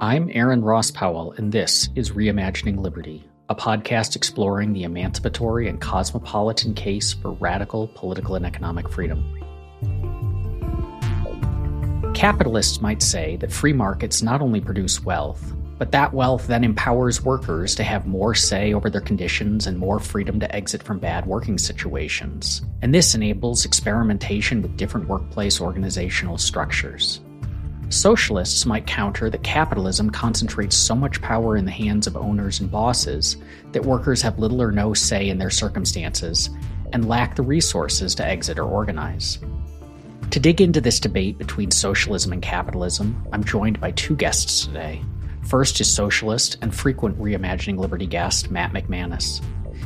I'm Aaron Ross Powell, and this is Reimagining Liberty, a podcast exploring the emancipatory and cosmopolitan case for radical political and economic freedom. Capitalists might say that free markets not only produce wealth, but that wealth then empowers workers to have more say over their conditions and more freedom to exit from bad working situations. And this enables experimentation with different workplace organizational structures. Socialists might counter that capitalism concentrates so much power in the hands of owners and bosses that workers have little or no say in their circumstances and lack the resources to exit or organize. To dig into this debate between socialism and capitalism, I'm joined by two guests today. First is socialist and frequent Reimagining Liberty guest Matt McManus.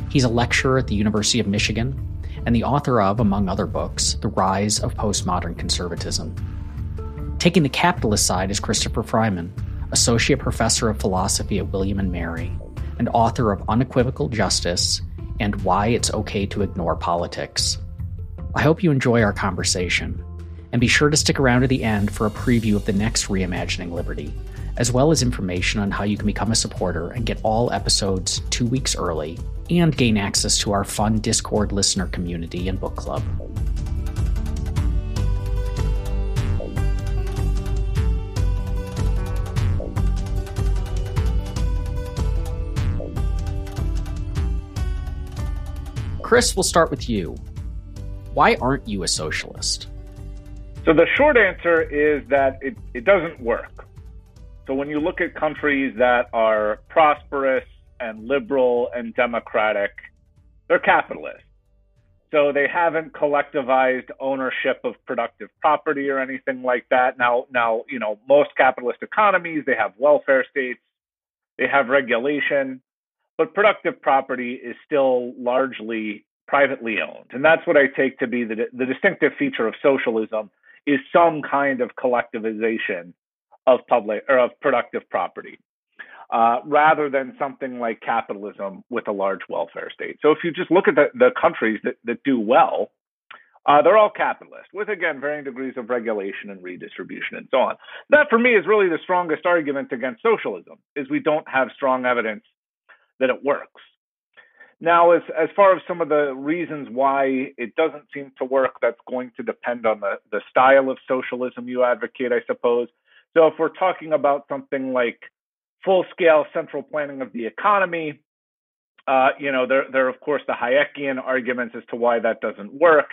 He's a lecturer at the University of Michigan and the author of, among other books, The Rise of Postmodern Conservatism. Taking the capitalist side is Christopher Freiman, Associate Professor of Philosophy at William and Mary, and author of Unequivocal Justice and Why It's Okay to Ignore Politics. I hope you enjoy our conversation, and be sure to stick around to the end for a preview of the next Reimagining Liberty, as well as information on how you can become a supporter and get all episodes two weeks early, and gain access to our fun Discord listener community and book club. Chris, we'll start with you. Why aren't you a socialist? So the short answer is that it, it doesn't work. So when you look at countries that are prosperous and liberal and democratic, they're capitalist. So they haven't collectivized ownership of productive property or anything like that. Now, now, you know, most capitalist economies, they have welfare states, they have regulation, but productive property is still largely privately owned. And that's what I take to be the, the distinctive feature of socialism is some kind of collectivization of public or of productive property. Uh, rather than something like capitalism with a large welfare state. So if you just look at the, the countries that, that do well, uh, they're all capitalist, with again varying degrees of regulation and redistribution and so on. That for me is really the strongest argument against socialism, is we don't have strong evidence that it works. Now, as as far as some of the reasons why it doesn't seem to work, that's going to depend on the the style of socialism you advocate, I suppose. So, if we're talking about something like full scale central planning of the economy, uh, you know, there there are of course the Hayekian arguments as to why that doesn't work.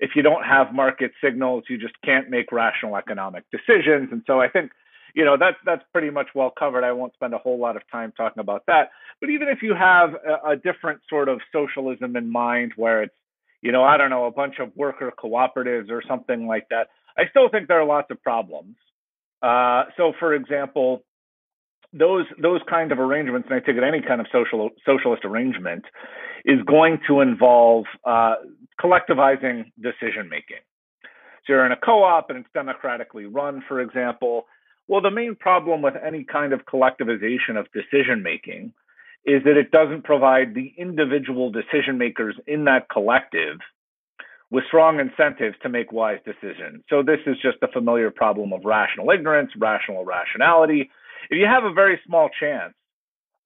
If you don't have market signals, you just can't make rational economic decisions. And so, I think you know that's that's pretty much well covered. I won't spend a whole lot of time talking about that. But even if you have a, a different sort of socialism in mind, where it's you know I don't know a bunch of worker cooperatives or something like that, I still think there are lots of problems. Uh, so, for example, those those kind of arrangements, and I take it any kind of social socialist arrangement, is going to involve uh, collectivizing decision making. So you're in a co-op and it's democratically run, for example. Well, the main problem with any kind of collectivization of decision making is that it doesn't provide the individual decision makers in that collective with strong incentives to make wise decisions. So this is just a familiar problem of rational ignorance, rational irrationality. If you have a very small chance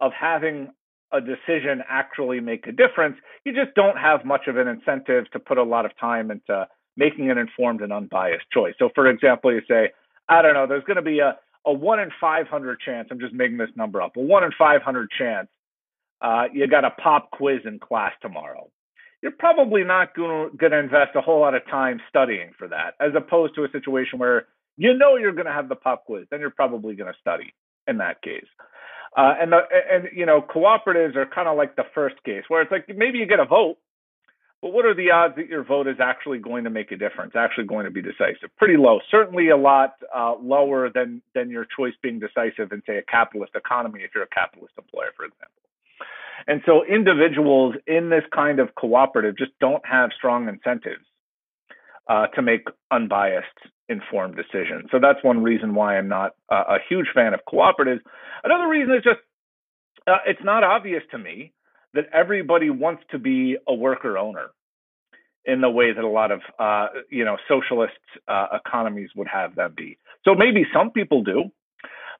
of having a decision actually make a difference, you just don't have much of an incentive to put a lot of time into making an informed and unbiased choice. So for example, you say, I don't know, there's going to be a, a one in 500 chance, I'm just making this number up, a one in 500 chance uh, you got a pop quiz in class tomorrow. You're probably not going to invest a whole lot of time studying for that, as opposed to a situation where you know you're going to have the pop quiz, then you're probably going to study in that case. Uh, and the, and you know cooperatives are kind of like the first case where it's like maybe you get a vote, but what are the odds that your vote is actually going to make a difference, actually going to be decisive? Pretty low. Certainly a lot uh, lower than than your choice being decisive in, say, a capitalist economy if you're a capitalist employer, for example. And so individuals in this kind of cooperative just don't have strong incentives uh, to make unbiased, informed decisions. So that's one reason why I'm not uh, a huge fan of cooperatives. Another reason is just uh, it's not obvious to me that everybody wants to be a worker owner in the way that a lot of uh, you know socialist uh, economies would have them be. So maybe some people do,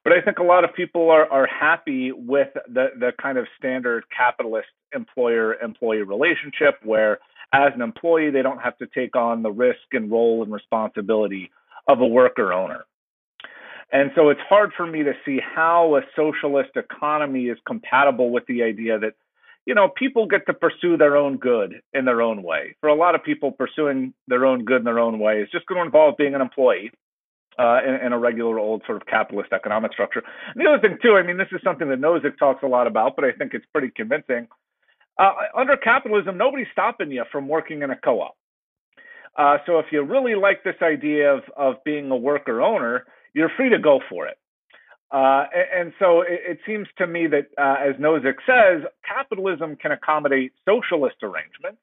But I think a lot of people are, are happy with the, the kind of standard capitalist employer employee relationship where, as an employee, they don't have to take on the risk and role and responsibility of a worker owner. And so it's hard for me to see how a socialist economy is compatible with the idea that, you know, people get to pursue their own good in their own way. For a lot of people, pursuing their own good in their own way is just going to involve being an employee uh, in, in, a regular old sort of capitalist economic structure. And the other thing, too, I mean, this is something that Nozick talks a lot about, but I think it's pretty convincing. Uh, under capitalism, nobody's stopping you from working in a co op. Uh, so if you really like this idea of, of being a worker owner, you're free to go for it. Uh, and, and, so it, it, seems to me that, uh, as Nozick says, capitalism can accommodate socialist arrangements,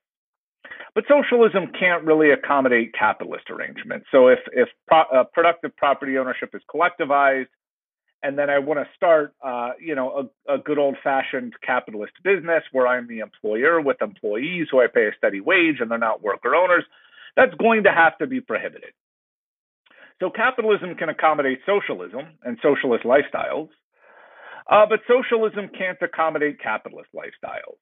but socialism can't really accommodate capitalist arrangements. So if if pro- uh, productive property ownership is collectivized, and then I want to start, uh, you know, a, a good old-fashioned capitalist business where I'm the employer with employees who I pay a steady wage and they're not worker owners, that's going to have to be prohibited. So capitalism can accommodate socialism and socialist lifestyles, uh, but socialism can't accommodate capitalist lifestyles.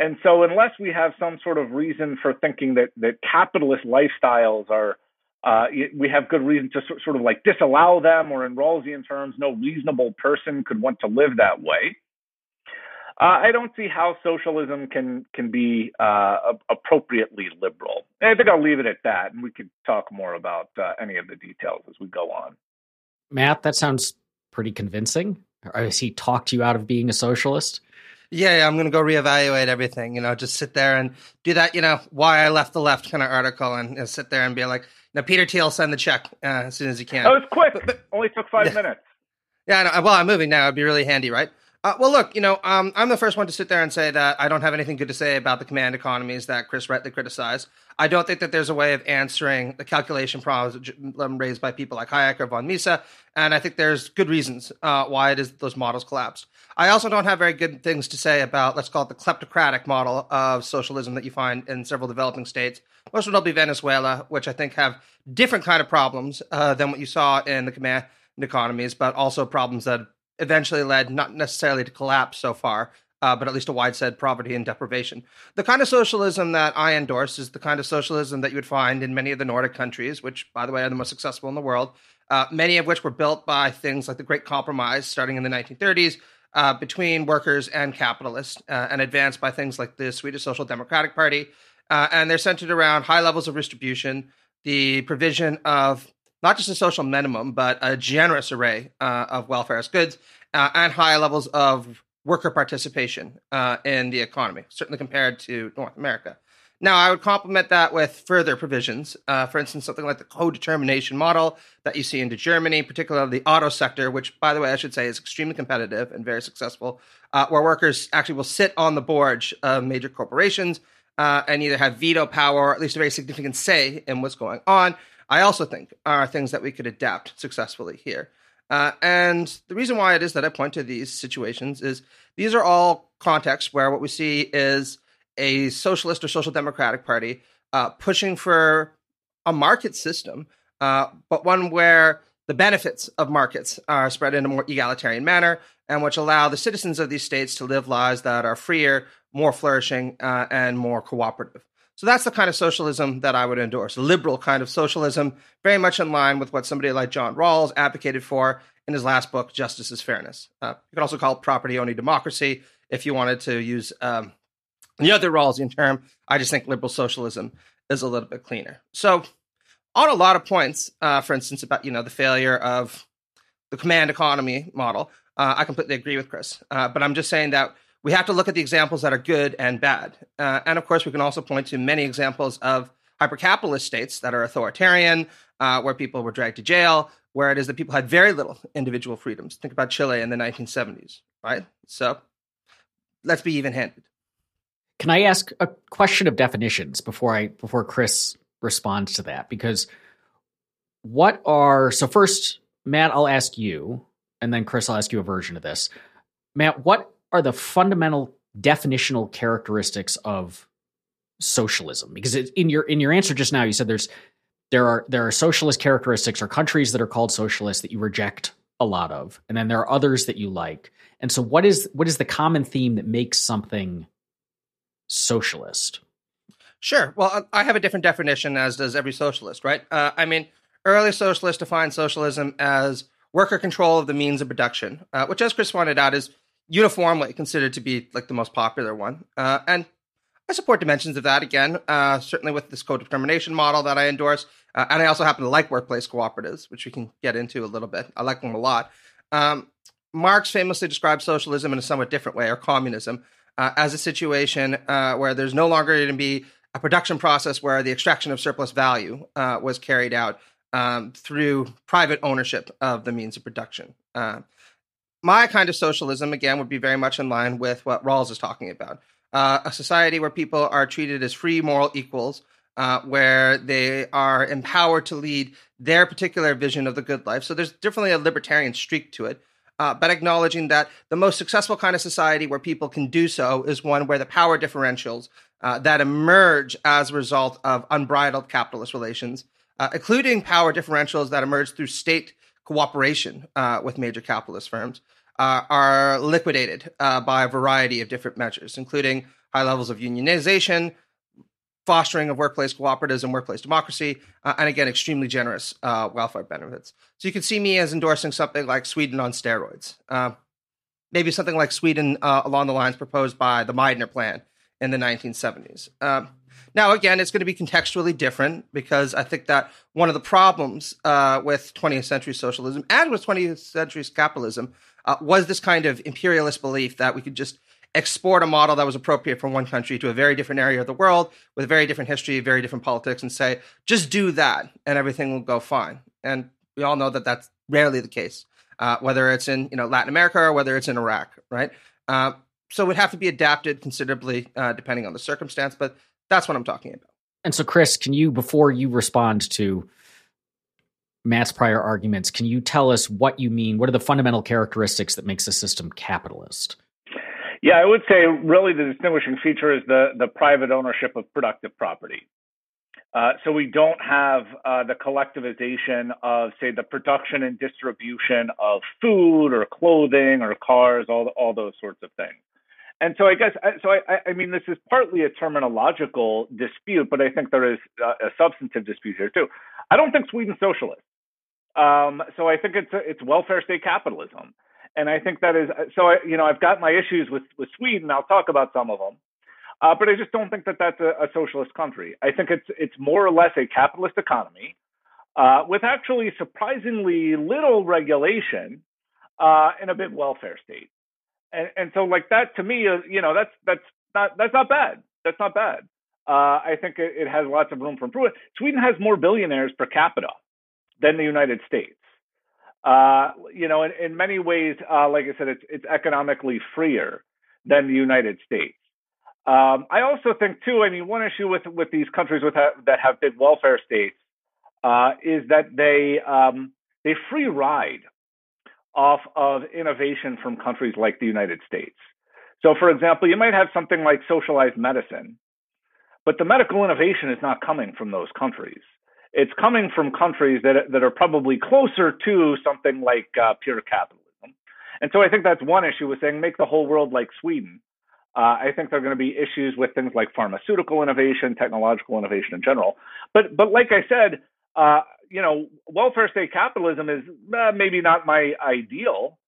And so, unless we have some sort of reason for thinking that that capitalist lifestyles are, uh, we have good reason to sort of like disallow them, or in Rawlsian terms, no reasonable person could want to live that way. Uh, I don't see how socialism can can be uh, appropriately liberal. And I think I'll leave it at that, and we could talk more about uh, any of the details as we go on. Matt, that sounds pretty convincing. Has he talked you out of being a socialist? Yeah, yeah I'm going to go reevaluate everything. You know, just sit there and do that. You know, why I left the left kind of article, and you know, sit there and be like, "Now, Peter Thiel, send the check uh, as soon as you can." That was quick. But, but, Only took five yeah. minutes. Yeah, well, I'm moving now. It'd be really handy, right? Uh, well, look, you know, um, I'm the first one to sit there and say that I don't have anything good to say about the command economies that Chris rightly criticized. I don't think that there's a way of answering the calculation problems um, raised by people like Hayek or von Mises, and I think there's good reasons uh, why it is those models collapsed. I also don't have very good things to say about, let's call it the kleptocratic model of socialism that you find in several developing states, most notably Venezuela, which I think have different kind of problems uh, than what you saw in the command economies, but also problems that eventually led not necessarily to collapse so far, uh, but at least a widespread poverty and deprivation. The kind of socialism that I endorse is the kind of socialism that you would find in many of the Nordic countries, which, by the way, are the most successful in the world, uh, many of which were built by things like the Great Compromise starting in the 1930s. Uh, between workers and capitalists, uh, and advanced by things like the Swedish Social Democratic Party. Uh, and they're centered around high levels of distribution, the provision of not just a social minimum, but a generous array uh, of welfare goods uh, and high levels of worker participation uh, in the economy, certainly compared to North America. Now, I would complement that with further provisions. Uh, for instance, something like the co-determination model that you see into Germany, particularly the auto sector, which, by the way, I should say is extremely competitive and very successful, uh, where workers actually will sit on the board of major corporations uh, and either have veto power or at least a very significant say in what's going on. I also think are things that we could adapt successfully here. Uh, and the reason why it is that I point to these situations is these are all contexts where what we see is a socialist or social democratic party uh, pushing for a market system, uh, but one where the benefits of markets are spread in a more egalitarian manner and which allow the citizens of these states to live lives that are freer, more flourishing, uh, and more cooperative. So that's the kind of socialism that I would endorse, a liberal kind of socialism, very much in line with what somebody like John Rawls advocated for in his last book, Justice as Fairness. Uh, you could also call it property owning democracy if you wanted to use um, the other Rawlsian term. I just think liberal socialism is a little bit cleaner. So, on a lot of points, uh, for instance, about you know the failure of the command economy model, uh, I completely agree with Chris. Uh, but I'm just saying that we have to look at the examples that are good and bad. Uh, and of course, we can also point to many examples of hypercapitalist states that are authoritarian, uh, where people were dragged to jail, where it is that people had very little individual freedoms. Think about Chile in the 1970s, right? So let's be even handed. Can I ask a question of definitions before I before Chris responds to that? Because what are so first, Matt, I'll ask you, and then Chris, I'll ask you a version of this. Matt, what are the fundamental definitional characteristics of socialism? Because in your in your answer just now, you said there's there are there are socialist characteristics or countries that are called socialist that you reject a lot of, and then there are others that you like. And so, what is what is the common theme that makes something socialist? Sure. Well, I have a different definition, as does every socialist, right? Uh, I mean, early socialists define socialism as worker control of the means of production, uh, which, as Chris pointed out, is uniformly considered to be like the most popular one. Uh, and I support dimensions of that again, uh, certainly with this co-determination model that I endorse. Uh, and I also happen to like workplace cooperatives, which we can get into a little bit. I like them a lot. Um, Marx famously described socialism in a somewhat different way, or communism, uh, as a situation uh, where there's no longer going to be a production process where the extraction of surplus value uh, was carried out um, through private ownership of the means of production. My kind of socialism, again, would be very much in line with what Rawls is talking about uh, a society where people are treated as free moral equals, uh, where they are empowered to lead their particular vision of the good life. So there's definitely a libertarian streak to it. Uh, but acknowledging that the most successful kind of society where people can do so is one where the power differentials uh, that emerge as a result of unbridled capitalist relations, uh, including power differentials that emerge through state cooperation uh, with major capitalist firms, uh, are liquidated uh, by a variety of different measures, including high levels of unionization, fostering of workplace cooperatives and workplace democracy, uh, and again, extremely generous uh, welfare benefits. So you can see me as endorsing something like Sweden on steroids. Uh, maybe something like Sweden uh, along the lines proposed by the Meidner Plan in the 1970s. Um, now, again, it's going to be contextually different because I think that one of the problems uh, with 20th century socialism and with 20th century capitalism uh, was this kind of imperialist belief that we could just export a model that was appropriate from one country to a very different area of the world with a very different history, very different politics, and say, just do that and everything will go fine. And we all know that that's rarely the case, uh, whether it's in you know Latin America or whether it's in Iraq, right? Uh, so it would have to be adapted considerably uh, depending on the circumstance, but that's what I'm talking about. And so, Chris, can you, before you respond to Matt's prior arguments, can you tell us what you mean? What are the fundamental characteristics that makes a system capitalist? Yeah, I would say really the distinguishing feature is the, the private ownership of productive property. Uh, so we don't have uh, the collectivization of, say, the production and distribution of food or clothing or cars, all all those sorts of things. And so I guess so. I, I mean, this is partly a terminological dispute, but I think there is a, substantive dispute here too. I don't think Sweden's socialist. Um, so I think it's it's welfare state capitalism, and I think that is so. I, you know, I've got my issues with with Sweden. I'll talk about some of them, uh, but I just don't think that that's a, a, socialist country. I think it's it's more or less a capitalist economy uh, with actually surprisingly little regulation uh, and a big welfare state. And and so like that to me, uh, you know, that's that's not that's not bad. That's not bad. Uh, I think it, it has lots of room for improvement. Sweden has more billionaires per capita than the United States. Uh, you know, in, in many ways, uh, like I said, it's, it's economically freer than the United States. Um, I also think too. I mean, one issue with with these countries with ha- that have big welfare states uh, is that they um, they free ride off of innovation from countries like the United States. So, for example, you might have something like socialized medicine, but the medical innovation is not coming from those countries it's coming from countries that that are probably closer to something like uh, pure capitalism. And so I think that's one issue with saying make the whole world like Sweden. Uh, I think there are going to be issues with things like pharmaceutical innovation, technological innovation in general. But but like I said, uh, you know, welfare state capitalism is uh, maybe not my ideal,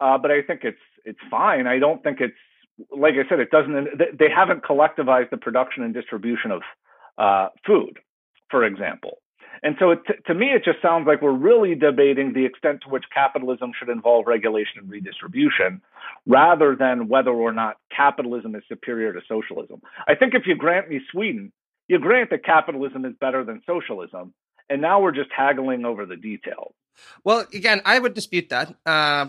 uh, but I think it's it's fine. I don't think it's like I said, it doesn't. They haven't collectivized the production and distribution of uh, food, for example. And so, it, to me, it just sounds like we're really debating the extent to which capitalism should involve regulation and redistribution, rather than whether or not capitalism is superior to socialism. I think if you grant me Sweden, you grant that capitalism is better than socialism, and now we're just haggling over the details. Well, again, I would dispute that uh,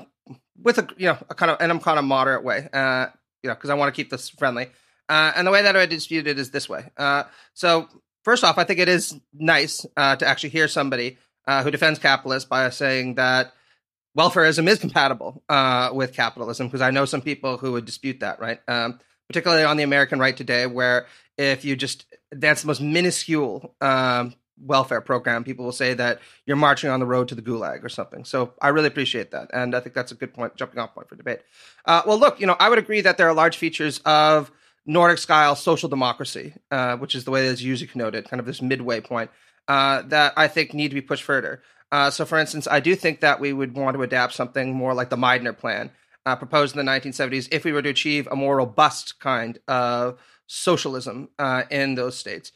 with a you know a kind of and I'm kind of moderate way, uh, you know, because I want to keep this friendly. Uh, and the way that I dispute it is this way. Uh, so first off, I think it is nice uh, to actually hear somebody uh, who defends capitalists by saying that welfareism is compatible uh, with capitalism, because I know some people who would dispute that, right? Um, particularly on the American right today, where if you just that's the most minuscule um, welfare program, people will say that you're marching on the road to the gulag or something. So I really appreciate that, and I think that's a good point, jumping off point for debate. Uh, well, look, you know, I would agree that there are large features of Nordic style social democracy, uh, which is the way that usually connoted, kind of this midway point uh, that I think need to be pushed further. Uh, so, for instance, I do think that we would want to adapt something more like the Meidner Plan, uh, proposed in the 1970s, if we were to achieve a more robust kind of socialism uh, in those states.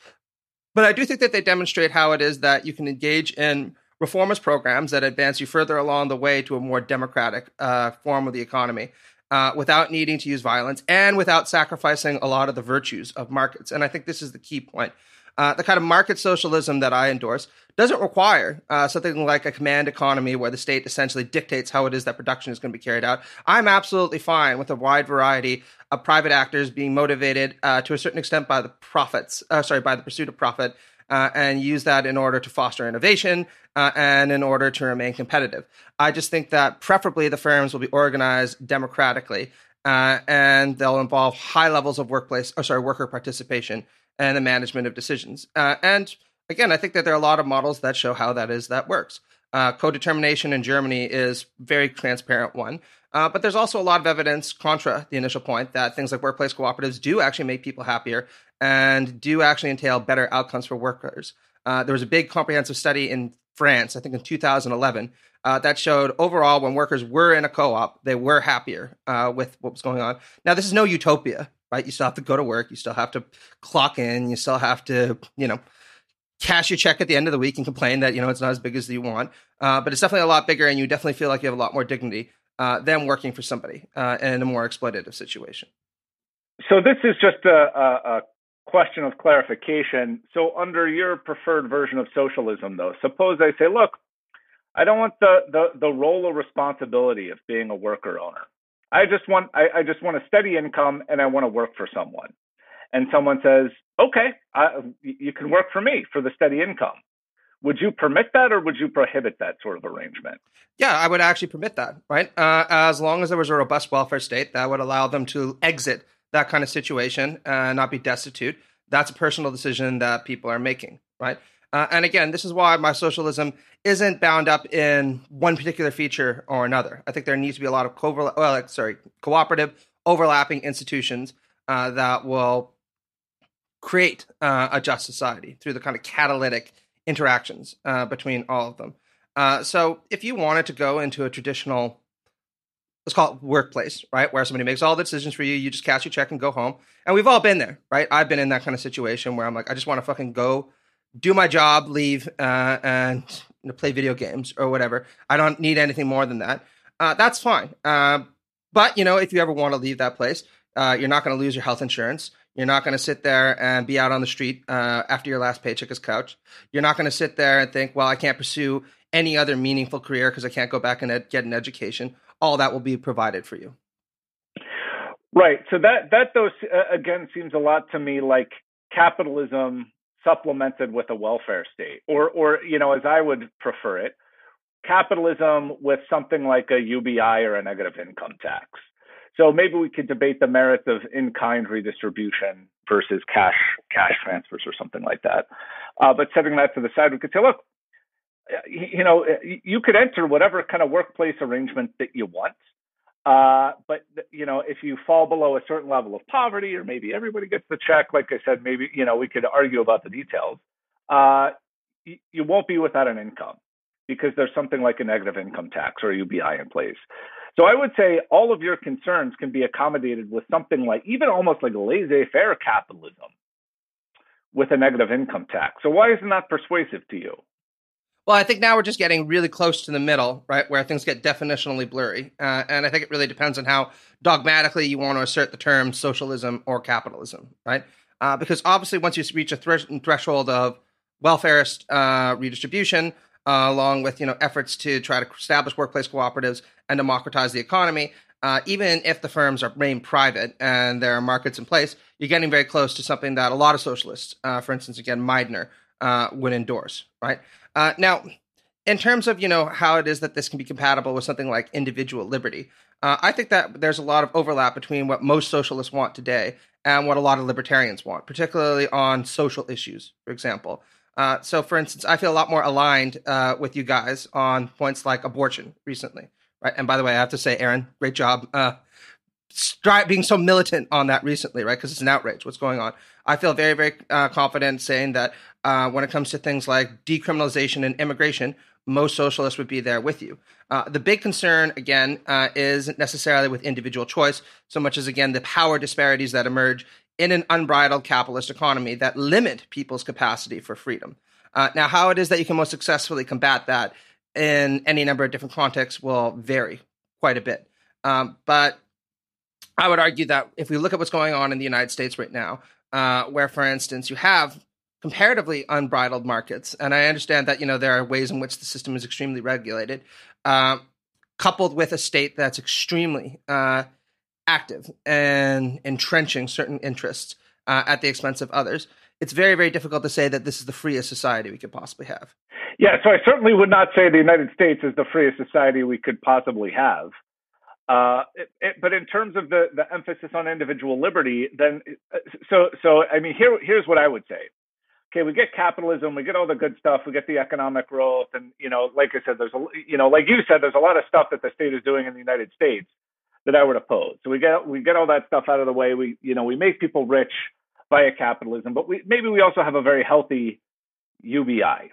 But I do think that they demonstrate how it is that you can engage in reformist programs that advance you further along the way to a more democratic uh, form of the economy. Uh, without needing to use violence and without sacrificing a lot of the virtues of markets. And I think this is the key point. Uh, the kind of market socialism that I endorse doesn't require uh, something like a command economy where the state essentially dictates how it is that production is going to be carried out. I'm absolutely fine with a wide variety private actors being motivated uh, to a certain extent by the profits, uh, sorry, by the pursuit of profit, uh, and use that in order to foster innovation uh, and in order to remain competitive. I just think that preferably the firms will be organized democratically. and they'll involve high levels of workplace, or sorry, worker participation and the management of decisions. Uh, and again, I think that there are a lot of models that show how that is that works. Uh, co-determination in Germany is very transparent one, uh, but there's also a lot of evidence contra the initial point that things like workplace cooperatives do actually make people happier and do actually entail better outcomes for workers. Uh, there was a big comprehensive study in France, I think in 2011, uh, that showed overall when workers were in a co-op, they were happier uh, with what was going on. Now, this is no utopia right? You still have to go to work. You still have to clock in. You still have to, you know, cash your check at the end of the week and complain that, you know, it's not as big as you want. Uh, but it's definitely a lot bigger and you definitely feel like you have a lot more dignity uh, than working for somebody uh, in a more exploitative situation. So this is just a, a, a question of clarification. So under your preferred version of socialism, though, suppose I say, look, I don't want the, the, the role or responsibility of being a worker owner. I just want I, I just want a steady income and I want to work for someone. And someone says, okay, I, you can work for me for the steady income. Would you permit that or would you prohibit that sort of arrangement? Yeah, I would actually permit that, right? Uh, as long as there was a robust welfare state that would allow them to exit that kind of situation and not be destitute. That's a personal decision that people are making, right? Uh, and again, this is why my socialism isn't bound up in one particular feature or another. I think there needs to be a lot of co- well, sorry, cooperative, overlapping institutions uh, that will create uh, a just society through the kind of catalytic interactions uh, between all of them. Uh, so, if you wanted to go into a traditional let's call it workplace, right? Where somebody makes all the decisions for you, you just cash your check and go home. And we've all been there, right? I've been in that kind of situation where I'm like, I just want to fucking go do my job, leave, uh, and you know, play video games or whatever. I don't need anything more than that. Uh, that's fine. Uh, but you know, if you ever want to leave that place, you're not going to lose your health insurance. You're not going to sit there and be out on the street uh, after your last paycheck is couched. You're not going to sit there and think, well, I can't pursue any other meaningful career because I can't go back and ed- get an education. All that will be provided for you. Right. So that that though uh, again seems a lot to me like capitalism supplemented with a welfare state, or or you know, as I would prefer it, capitalism with something like a UBI or a negative income tax. So maybe we could debate the merits of in-kind redistribution versus cash cash transfers or something like that. Uh, but setting that to the side, we could say, look, you know, you could enter whatever kind of workplace arrangement that you want. Uh, but you know, if you fall below a certain level of poverty, or maybe everybody gets the check, like I said, maybe you know we could argue about the details. Uh, you, you won't be without an income because there's something like a negative income tax or a UBI in place. So I would say all of your concerns can be accommodated with something like even almost like laissez-faire capitalism with a negative income tax. So why isn't that persuasive to you? Well, I think now we're just getting really close to the middle, right, where things get definitionally blurry. Uh, and I think it really depends on how dogmatically you want to assert the term socialism or capitalism, right? Uh, because obviously, once you reach a threshold of welfarist uh, redistribution, uh, along with you know efforts to try to establish workplace cooperatives and democratize the economy, uh, even if the firms are remain private and there are markets in place, you're getting very close to something that a lot of socialists, uh, for instance, again Meidner, would endorse, right? Uh, now, in terms of you know how it is that this can be compatible with something like individual liberty, uh, I think that there's a lot of overlap between what most socialists want today and what a lot of libertarians want, particularly on social issues, for example. Uh, so, for instance, I feel a lot more aligned uh, with you guys on points like abortion recently, right? And by the way, I have to say, Aaron, great job uh, stri- being so militant on that recently, right? Because it's an outrage. What's going on? I feel very, very uh, confident saying that uh, when it comes to things like decriminalization and immigration, most socialists would be there with you. The big concern, again, isn't necessarily with individual choice so much as, again, the power disparities that emerge in an unbridled capitalist economy that limit people's capacity for freedom. Uh, now, how it is that you can most successfully combat that in any number of different contexts will vary quite a bit. Um, but I would argue that if we look at what's going on in the United States right now, uh, where, for instance, you have comparatively unbridled markets, and I understand that you know there are ways in which the system is extremely regulated, uh, coupled with a state that's extremely uh, active and entrenching certain interests uh, at the expense of others. It's very, very difficult to say that this is the freest society we could possibly have. Yeah, so I certainly would not say the United States is the freest society we could possibly have. Uh, it, it, but in terms of the, the emphasis on individual liberty, then so so I mean here here's what I would say. Okay, we get capitalism, we get all the good stuff, we get the economic growth, and you know, like I said, there's a you know, like you said, there's a lot of stuff that the state is doing in the United States that I would oppose. So we get we get all that stuff out of the way. We you know we make people rich via capitalism, but we maybe we also have a very healthy UBI,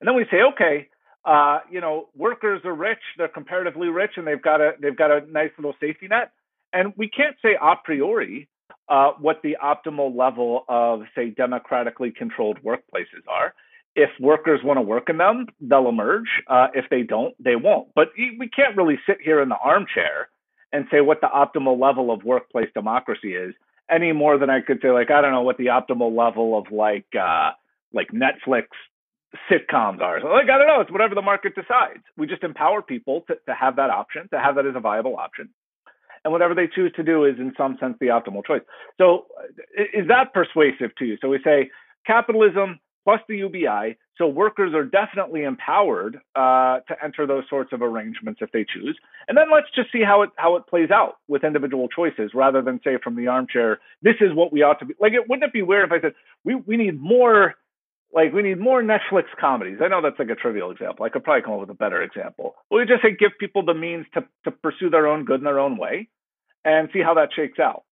and then we say okay uh, you know, workers are rich, they're comparatively rich, and they've got a they've got a nice little safety net. And we can't say a priori uh, what the optimal level of, say, democratically controlled workplaces are. If workers want to work in them, they'll emerge. Uh, if they don't, they won't. But we can't really sit here in the armchair and say what the optimal level of workplace democracy is any more than I could say, like, I don't know what the optimal level of like uh, like Netflix sitcoms are. So like I don't know, it's whatever the market decides. We just empower people to, to have that option, to have that as a viable option. And whatever they choose to do is in some sense the optimal choice. So is that persuasive to you? So we say capitalism plus the UBI. So workers are definitely empowered uh, to enter those sorts of arrangements if they choose. And then let's just see how it how it plays out with individual choices, rather than say from the armchair, this is what we ought to be. Like, it wouldn't it be weird if I said we we need more like we need more Netflix comedies. I know that's like a trivial example. I could probably come up with a better example. We just say give people the means to to pursue their own good in their own way, and see how that shakes out.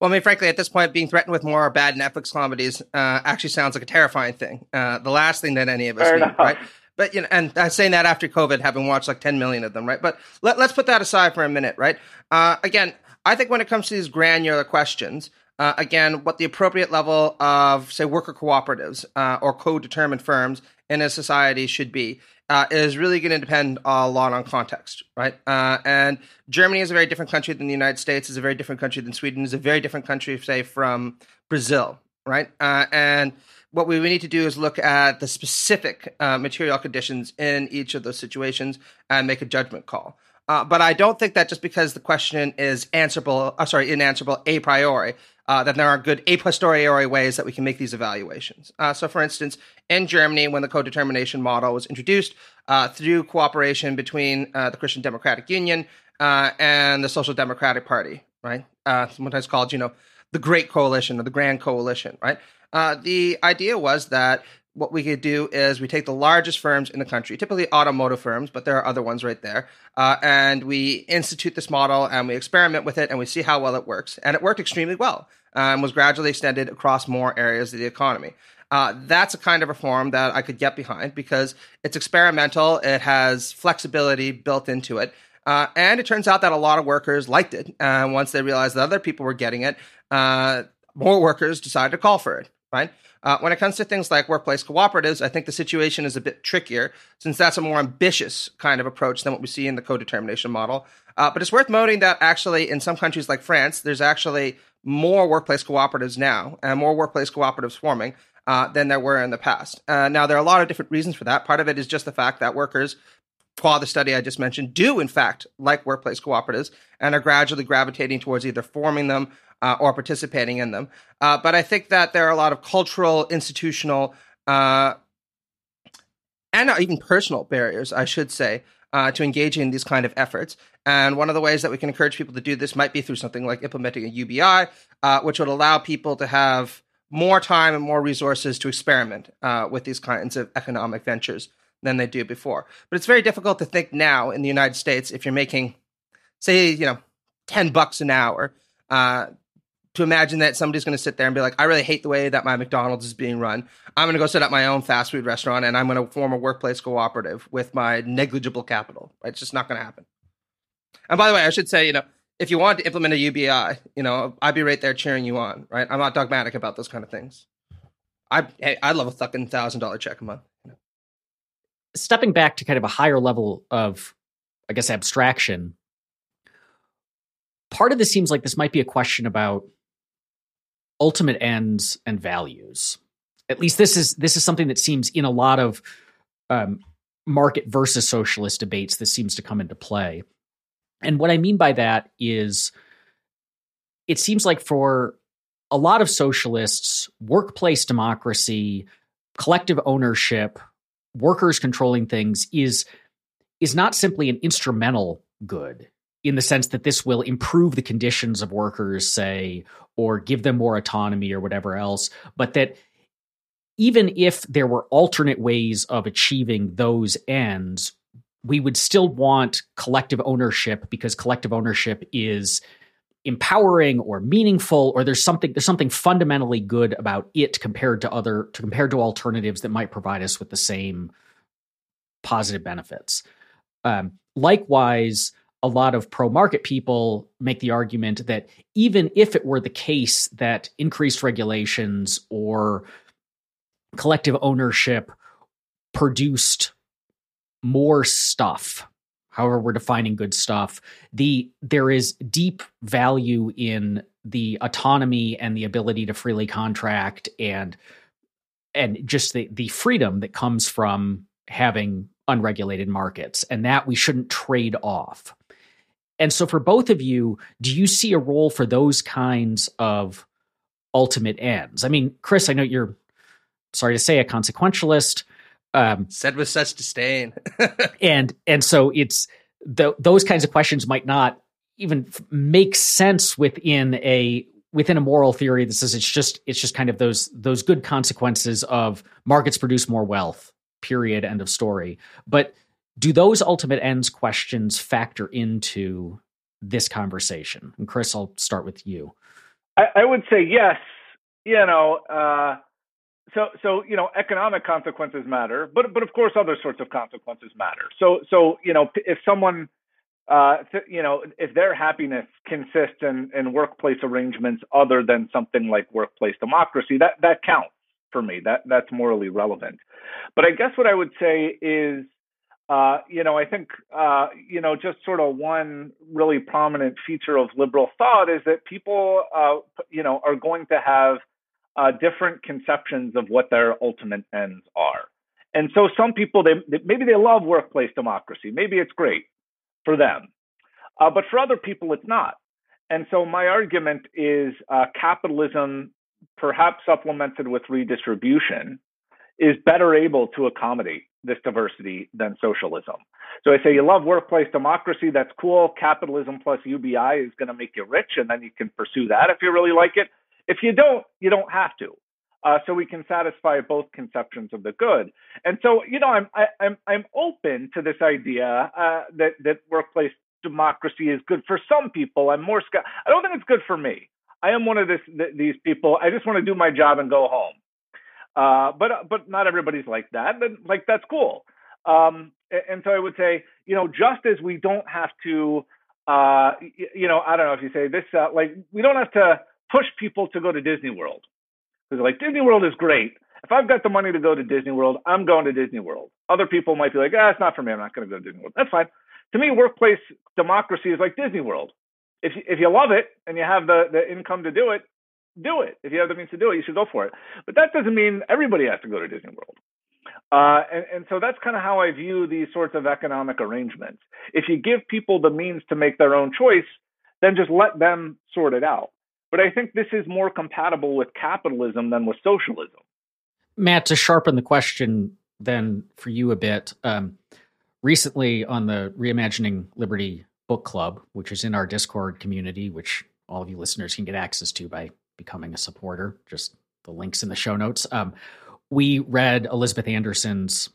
Well, I mean, frankly, at this point, being threatened with more bad Netflix comedies uh, actually sounds like a terrifying thing. Uh, the last thing that any of us Fair need, enough. right? But you know, and I'm saying that after COVID, having watched like 10 million of them, right? But let, us put that aside for a minute, right? Uh, again, I think when it comes to these granular questions, uh, again, what the appropriate level of, say, worker cooperatives uh, or co-determined firms in a society should be uh, is really going to depend a lot on context, right? Uh, and Germany is a very different country than the United States. is a very different country than Sweden. is a very different country, say, from Brazil, right? Uh, and what we need to do is look at the specific uh, material conditions in each of those situations and make a judgment call. Uh, but I don't think that just because the question is answerable, uh, sorry, inanswerable a priori, uh, then there are good a posteriori ways that we can make these evaluations. Uh, so, for instance, in Germany, when the co-determination model was introduced uh, through cooperation between uh, the Christian Democratic Union and the Social Democratic Party, right? sometimes called, you know, the Great Coalition or the Grand Coalition, right? the idea was that what we could do is we take the largest firms in the country, typically automotive firms, but there are other ones right there, uh, and we institute this model and we experiment with it and we see how well it works. And it worked extremely well and um, was gradually extended across more areas of the economy. Uh, that's a kind of reform that I could get behind because it's experimental, it has flexibility built into it. Uh, and it turns out that a lot of workers liked it. And once they realized that other people were getting it, uh, more workers decided to call for it, right? Uh, when it comes to things like workplace cooperatives, I think the situation is a bit trickier since that's a more ambitious kind of approach than what we see in the co-determination model. Uh, but it's worth noting that actually in some countries like France, there's actually more workplace cooperatives now and more workplace cooperatives forming uh, than there were in the past. Uh, now, there are a lot of different reasons for that. Part of it is just the fact that workers, qua the study I just mentioned, do in fact like workplace cooperatives and are gradually gravitating towards either forming them uh, or participating in them. Uh, but I think that there are a lot of cultural, institutional, uh, and even personal barriers, I should say, uh, to engaging in these kind of efforts. And one of the ways that we can encourage people to do this might be through something like implementing a UBI, uh, which would allow people to have more time and more resources to experiment uh, with these kinds of economic ventures than they do before. But it's very difficult to think now in the United States if you're making, say, you know, ten bucks an hour. Uh, to imagine that somebody's going to sit there and be like, I really hate the way that my McDonald's is being run. I'm going to go set up my own fast food restaurant and I'm going to form a workplace cooperative with my negligible capital. It's just not going to happen. And by the way, I should say, you know, if you want to implement a UBI, you know, I'd be right there cheering you on. Right? I'm not dogmatic about those kind of things. I hey, I love a fucking thousand dollar check a month. Stepping back to kind of a higher level of, I guess, abstraction. Part of this seems like this might be a question about ultimate ends and values. At least this is this is something that seems in a lot of um, market versus socialist debates. This seems to come into play, and what I mean by that is, it seems like for a lot of socialists, workplace democracy, collective ownership, workers controlling things is is not simply an instrumental good in the sense that this will improve the conditions of workers, say, or give them more autonomy or whatever else, but that even if there were alternate ways of achieving those ends, we would still want collective ownership because collective ownership is empowering or meaningful or there's something there's something fundamentally good about it compared to other to compared to alternatives that might provide us with the same positive benefits. Um, likewise a lot of pro market people make the argument that even if it were the case that increased regulations or collective ownership produced more stuff however we're defining good stuff the there is deep value in the autonomy and the ability to freely contract and and just the the freedom that comes from having unregulated markets and that we shouldn't trade off and so, for both of you, do you see a role for those kinds of ultimate ends? I mean, Chris, I know you're sorry to say a consequentialist. Um, Said with such disdain, and and so it's the, those kinds of questions might not even make sense within a within a moral theory that says it's just it's just kind of those those good consequences of markets produce more wealth. Period. End of story. But do those ultimate ends questions factor into this conversation? And Chris, I'll start with you. I, I would say yes. You know, uh, so so you know, economic consequences matter, but but of course, other sorts of consequences matter. So so you know, if someone uh, th- you know, if their happiness consists in, in workplace arrangements other than something like workplace democracy, that that counts for me. That that's morally relevant. But I guess what I would say is uh, you know, I think, uh, you know, just sort of one really prominent feature of liberal thought is that people, uh, you know, are going to have uh, different conceptions of what their ultimate ends are. And so some people, they, maybe they love workplace democracy. Maybe it's great for them. Uh, but for other people, it's not. And so my argument is capitalism, perhaps supplemented with redistribution, is better able to accommodate this diversity than socialism. So I say you love workplace democracy, that's cool. Capitalism plus UBI is going to make you rich, and then you can pursue that if you really like it. If you don't, you don't have to. Uh, so we can satisfy both conceptions of the good. And so, you know, I'm I, am i I'm open to this idea uh, that that workplace democracy is good for some people. I'm more I don't think it's good for me. I am one of this th- these people. I just want to do my job and go home. Uh, but but not everybody's like that. But like that's cool. Um, and so I would say, you know, just as we don't have to, uh, you know, I don't know if you say this, uh, like we don't have to push people to go to Disney World because like Disney World is great. If I've got the money to go to Disney World, I'm going to Disney World. Other people might be like, ah, it's not for me. I'm not going to go to Disney World. That's fine. To me, workplace democracy is like Disney World. If if you love it and you have the the income to do it, do it. If you have the means to do it, you should go for it. But that doesn't mean everybody has to go to Disney World. Uh, and, and so that's kind of how I view these sorts of economic arrangements. If you give people the means to make their own choice, then just let them sort it out. But I think this is more compatible with capitalism than with socialism. Matt, to sharpen the question then for you a bit, um, recently on the Reimagining Liberty book club, which is in our Discord community, which all of you listeners can get access to by becoming a supporter. Just the links in the show notes. Um, we read Elizabeth Anderson's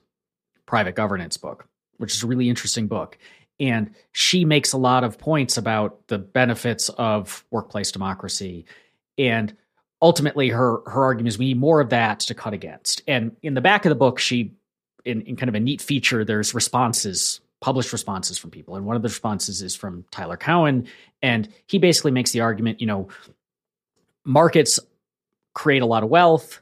private governance book, which is a really interesting book. And she makes a lot of points about the benefits of workplace democracy. And ultimately, her her argument is we need more of that to cut against. And in the back of the book, she, in, in kind of a neat feature, there's responses, published responses from people. And one of the responses is from Tyler Cowen. And he basically makes the argument, you know, markets create a lot of wealth.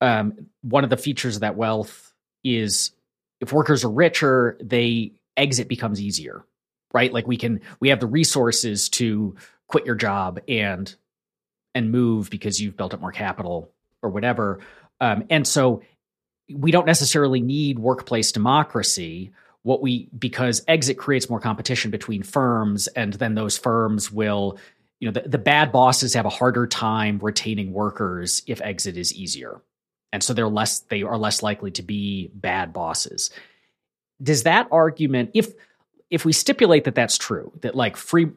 Um, one of the features of that wealth is if workers are richer, they exit becomes easier, right? Like we can we have the resources to quit your job and and move because you've built up more capital or whatever. Um, and so we don't necessarily need workplace democracy. What we because exit creates more competition between firms, and then those firms will, you know, the, the bad bosses have a harder time retaining workers if exit is easier. And so they're less they are less likely to be bad bosses does that argument if if we stipulate that that's true that like free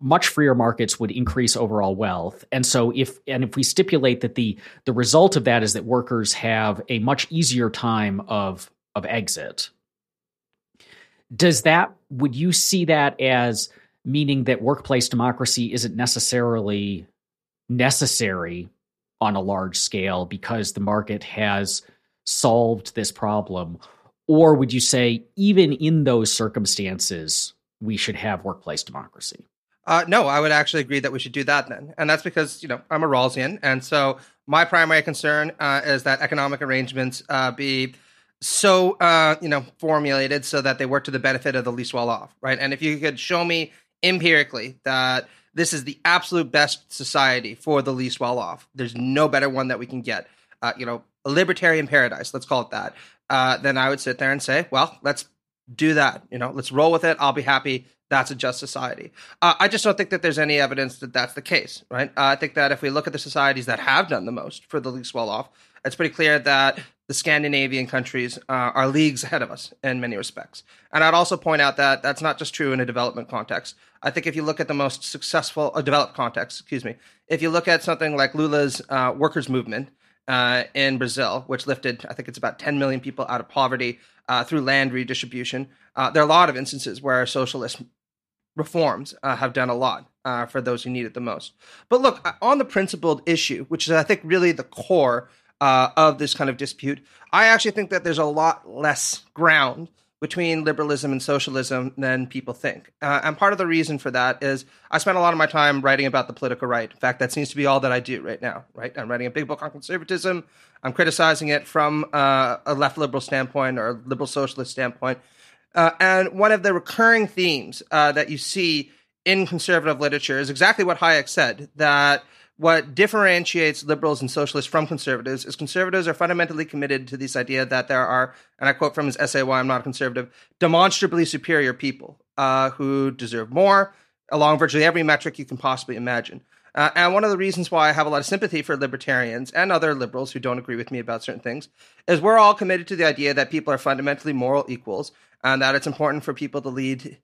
much freer markets would increase overall wealth and so if and if we stipulate that the the result of that is that workers have a much easier time of of exit does that would you see that as meaning that workplace democracy isn't necessarily necessary on a large scale because the market has solved this problem or would you say, even in those circumstances, we should have workplace democracy? Uh, no, I would actually agree that we should do that then. And that's because, you know, I'm a Rawlsian. And so my primary concern uh, is that economic arrangements uh, be so, uh, you know, formulated so that they work to the benefit of the least well off, right? And if you could show me empirically that this is the absolute best society for the least well off, there's no better one that we can get. Uh, you know, a libertarian paradise, let's call it that, uh, then I would sit there and say, well, let's do that. You know, let's roll with it. I'll be happy. That's a just society. Uh, I just don't think that there's any evidence that that's the case, right? Uh, I think that if we look at the societies that have done the most for the least well off, it's pretty clear that the Scandinavian countries uh, are leagues ahead of us in many respects. And I'd also point out that that's not just true in a development context. I think if you look at the most successful, uh, developed context, excuse me, if you look at something like Lula's uh, workers' movement, uh, in Brazil, which lifted, I think it's about 10 million people out of poverty uh, through land redistribution. Uh, there are a lot of instances where socialist reforms have done a lot for those who need it the most. But look, on the principled issue, which is, I think, really the core of this kind of dispute, I actually think that there's a lot less ground between liberalism and socialism than people think. Uh, and part of the reason for that is I spent a lot of my time writing about the political right. In fact, that seems to be all that I do right now, right? I'm writing a big book on conservatism. I'm criticizing it from uh, a left liberal standpoint or a liberal socialist standpoint. Uh, and one of the recurring themes uh, that you see in conservative literature is exactly what Hayek said that – what differentiates liberals and socialists from conservatives is conservatives are fundamentally committed to this idea that there are, and I quote from his essay, Why I'm Not a Conservative, demonstrably superior people uh, who deserve more along virtually every metric you can possibly imagine. Uh, and one of the reasons why I have a lot of sympathy for libertarians and other liberals who don't agree with me about certain things is we're all committed to the idea that people are fundamentally moral equals and that it's important for people to lead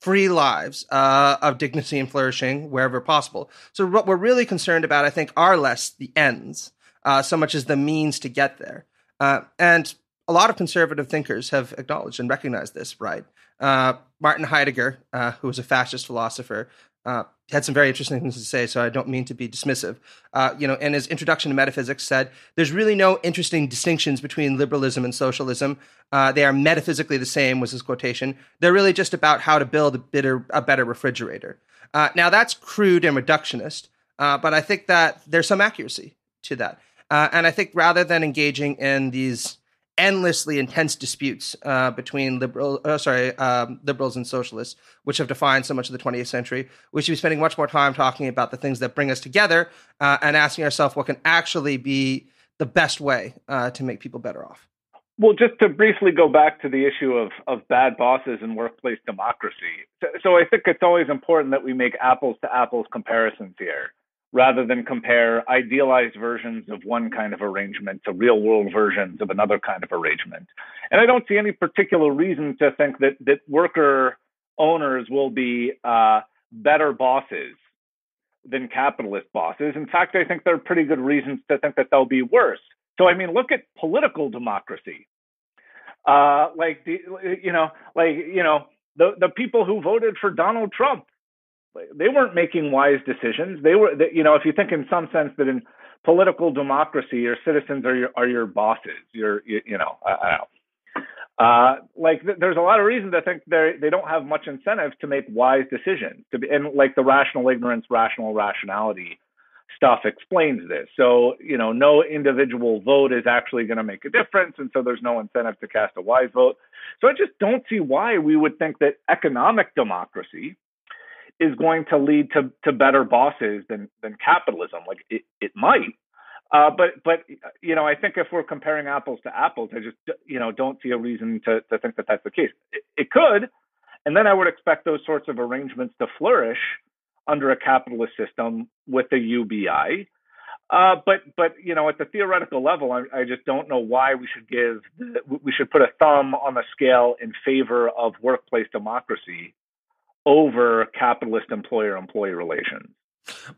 free lives uh, of dignity and flourishing wherever possible. So what we're really concerned about, I think, are less the ends uh, so much as the means to get there. Uh, and a lot of conservative thinkers have acknowledged and recognized this, right? Uh, Martin Heidegger, uh, who was a fascist philosopher, uh, had some very interesting things to say, so I don't mean to be dismissive. Uh, you know, in his introduction to metaphysics, said there's really no interesting distinctions between liberalism and socialism. Uh, they are metaphysically the same. Was his quotation? They're really just about how to build a better, a better refrigerator. Uh, now that's crude and reductionist, uh, but I think that there's some accuracy to that. Uh, and I think rather than engaging in these endlessly intense disputes uh, between liberal, uh, sorry, um, liberals and socialists, which have defined so much of the 20th century. We should be spending much more time talking about the things that bring us together uh, and asking ourselves what can actually be the best way uh, to make people better off. Well, just to briefly go back to the issue of, of bad bosses and workplace democracy. So, so I think it's always important that we make apples to apples comparisons here rather than compare idealized versions of one kind of arrangement to real world versions of another kind of arrangement. And I don't see any particular reason to think that, that worker owners will be uh, better bosses than capitalist bosses. In fact, I think there are pretty good reasons to think that they'll be worse. So, I mean, look at political democracy. Uh, like the, you know, like you know, the the people who voted for Donald Trump, they weren't making wise decisions. They were, you know, if you think in some sense that in political democracy, your citizens are your are your bosses. Your, you, you know, I, I. Uh, like th- there's a lot of reason to think they they don't have much incentive to make wise decisions. To be, and like the rational ignorance, rational rationality stuff explains this. So you know, no individual vote is actually going to make a difference, and so there's no incentive to cast a wise vote. So I just don't see why we would think that economic democracy is going to lead to to better bosses than than capitalism. Like it it might, uh, but but you know, I think if we're comparing apples to apples, I just you know don't see a reason to to think that that's the case. It, it could, and then I would expect those sorts of arrangements to flourish under a capitalist system with the UBI. Uh, but but you know, at the theoretical level, I, I just don't know why we should give we should put a thumb on the scale in favor of workplace democracy over capitalist employer-employee relations.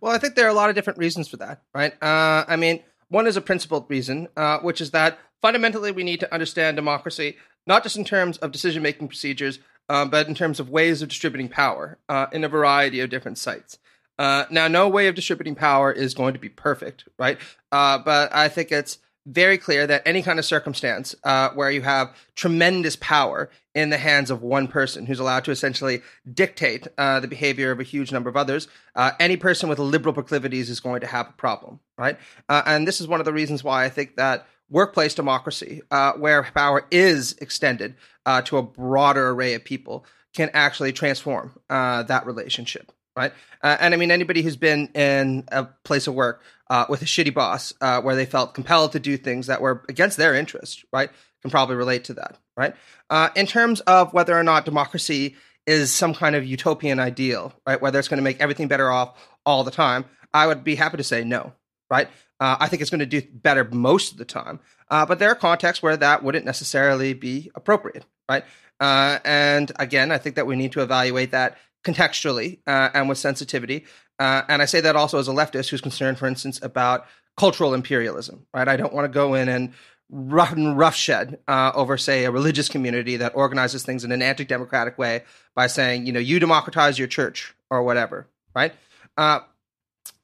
Well, I think there are a lot of different reasons for that, right? Uh, I mean, one is a principled reason, uh, which is that fundamentally we need to understand democracy not just in terms of decision making procedures, uh, but in terms of ways of distributing power uh, in a variety of different sites. Uh, now, no way of distributing power is going to be perfect, right? Uh, but I think it's very clear that any kind of circumstance uh, where you have tremendous power in the hands of one person who's allowed to essentially dictate uh, the behavior of a huge number of others, uh, any person with liberal proclivities is going to have a problem, right? Uh, and this is one of the reasons why I think that workplace democracy, uh, where power is extended uh, to a broader array of people, can actually transform that relationship right? Uh, and I mean, anybody who's been in a place of work uh, with a shitty boss uh, where they felt compelled to do things that were against their interest, right, can probably relate to that, right? Uh, in terms of whether or not democracy is some kind of utopian ideal, right, whether it's going to make everything better off all the time, I would be happy to say no, right? Uh, I think it's going to do better most of the time, uh, but there are contexts where that wouldn't necessarily be appropriate, right? and again, I think that we need to evaluate that contextually uh, and with sensitivity. Uh, and I say that also as a leftist who's concerned, for instance, about cultural imperialism. Right? I don't want to go in and run roughshed uh, over, say, a religious community that organizes things in an anti-democratic way by saying, you know, you democratize your church or whatever. Right? Uh,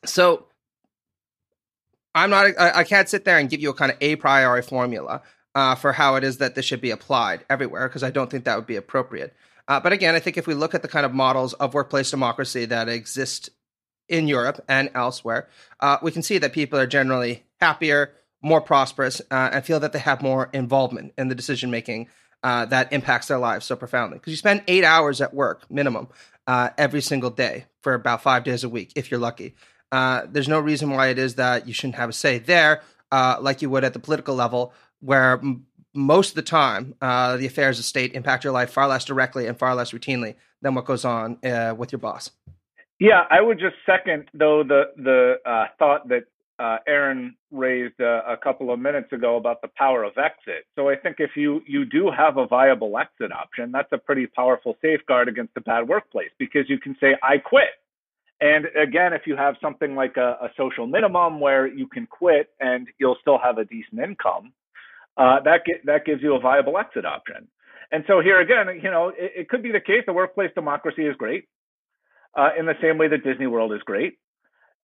so I'm not. I, I, can't sit there and give you a kind of a priori formula. Uh, for how it is that this should be applied everywhere, because I don't think that would be appropriate. Uh, but again, I think if we look at the kind of models of workplace democracy that exist in Europe and elsewhere, uh, we can see that people are generally happier, more prosperous, uh, and feel that they have more involvement in the decision making uh, that impacts their lives so profoundly. Because you spend eight hours at work minimum uh, every single day for about five days a week, if you're lucky. Uh, there's no reason why it is that you shouldn't have a say there, like you would at the political level, where most of the time, uh, the affairs of state impact your life far less directly and far less routinely than what goes on uh, with your boss. Yeah, I would just second though the the uh, thought that uh, Aaron raised uh, a couple of minutes ago about the power of exit. So I think if you you do have a viable exit option, that's a pretty powerful safeguard against a bad workplace because you can say I quit. And again, if you have something like a, a social minimum where you can quit and you'll still have a decent income, uh, that get, that gives you a viable exit option. And so here again, you know, it, it could be the case the workplace democracy is great, uh, in the same way that Disney World is great.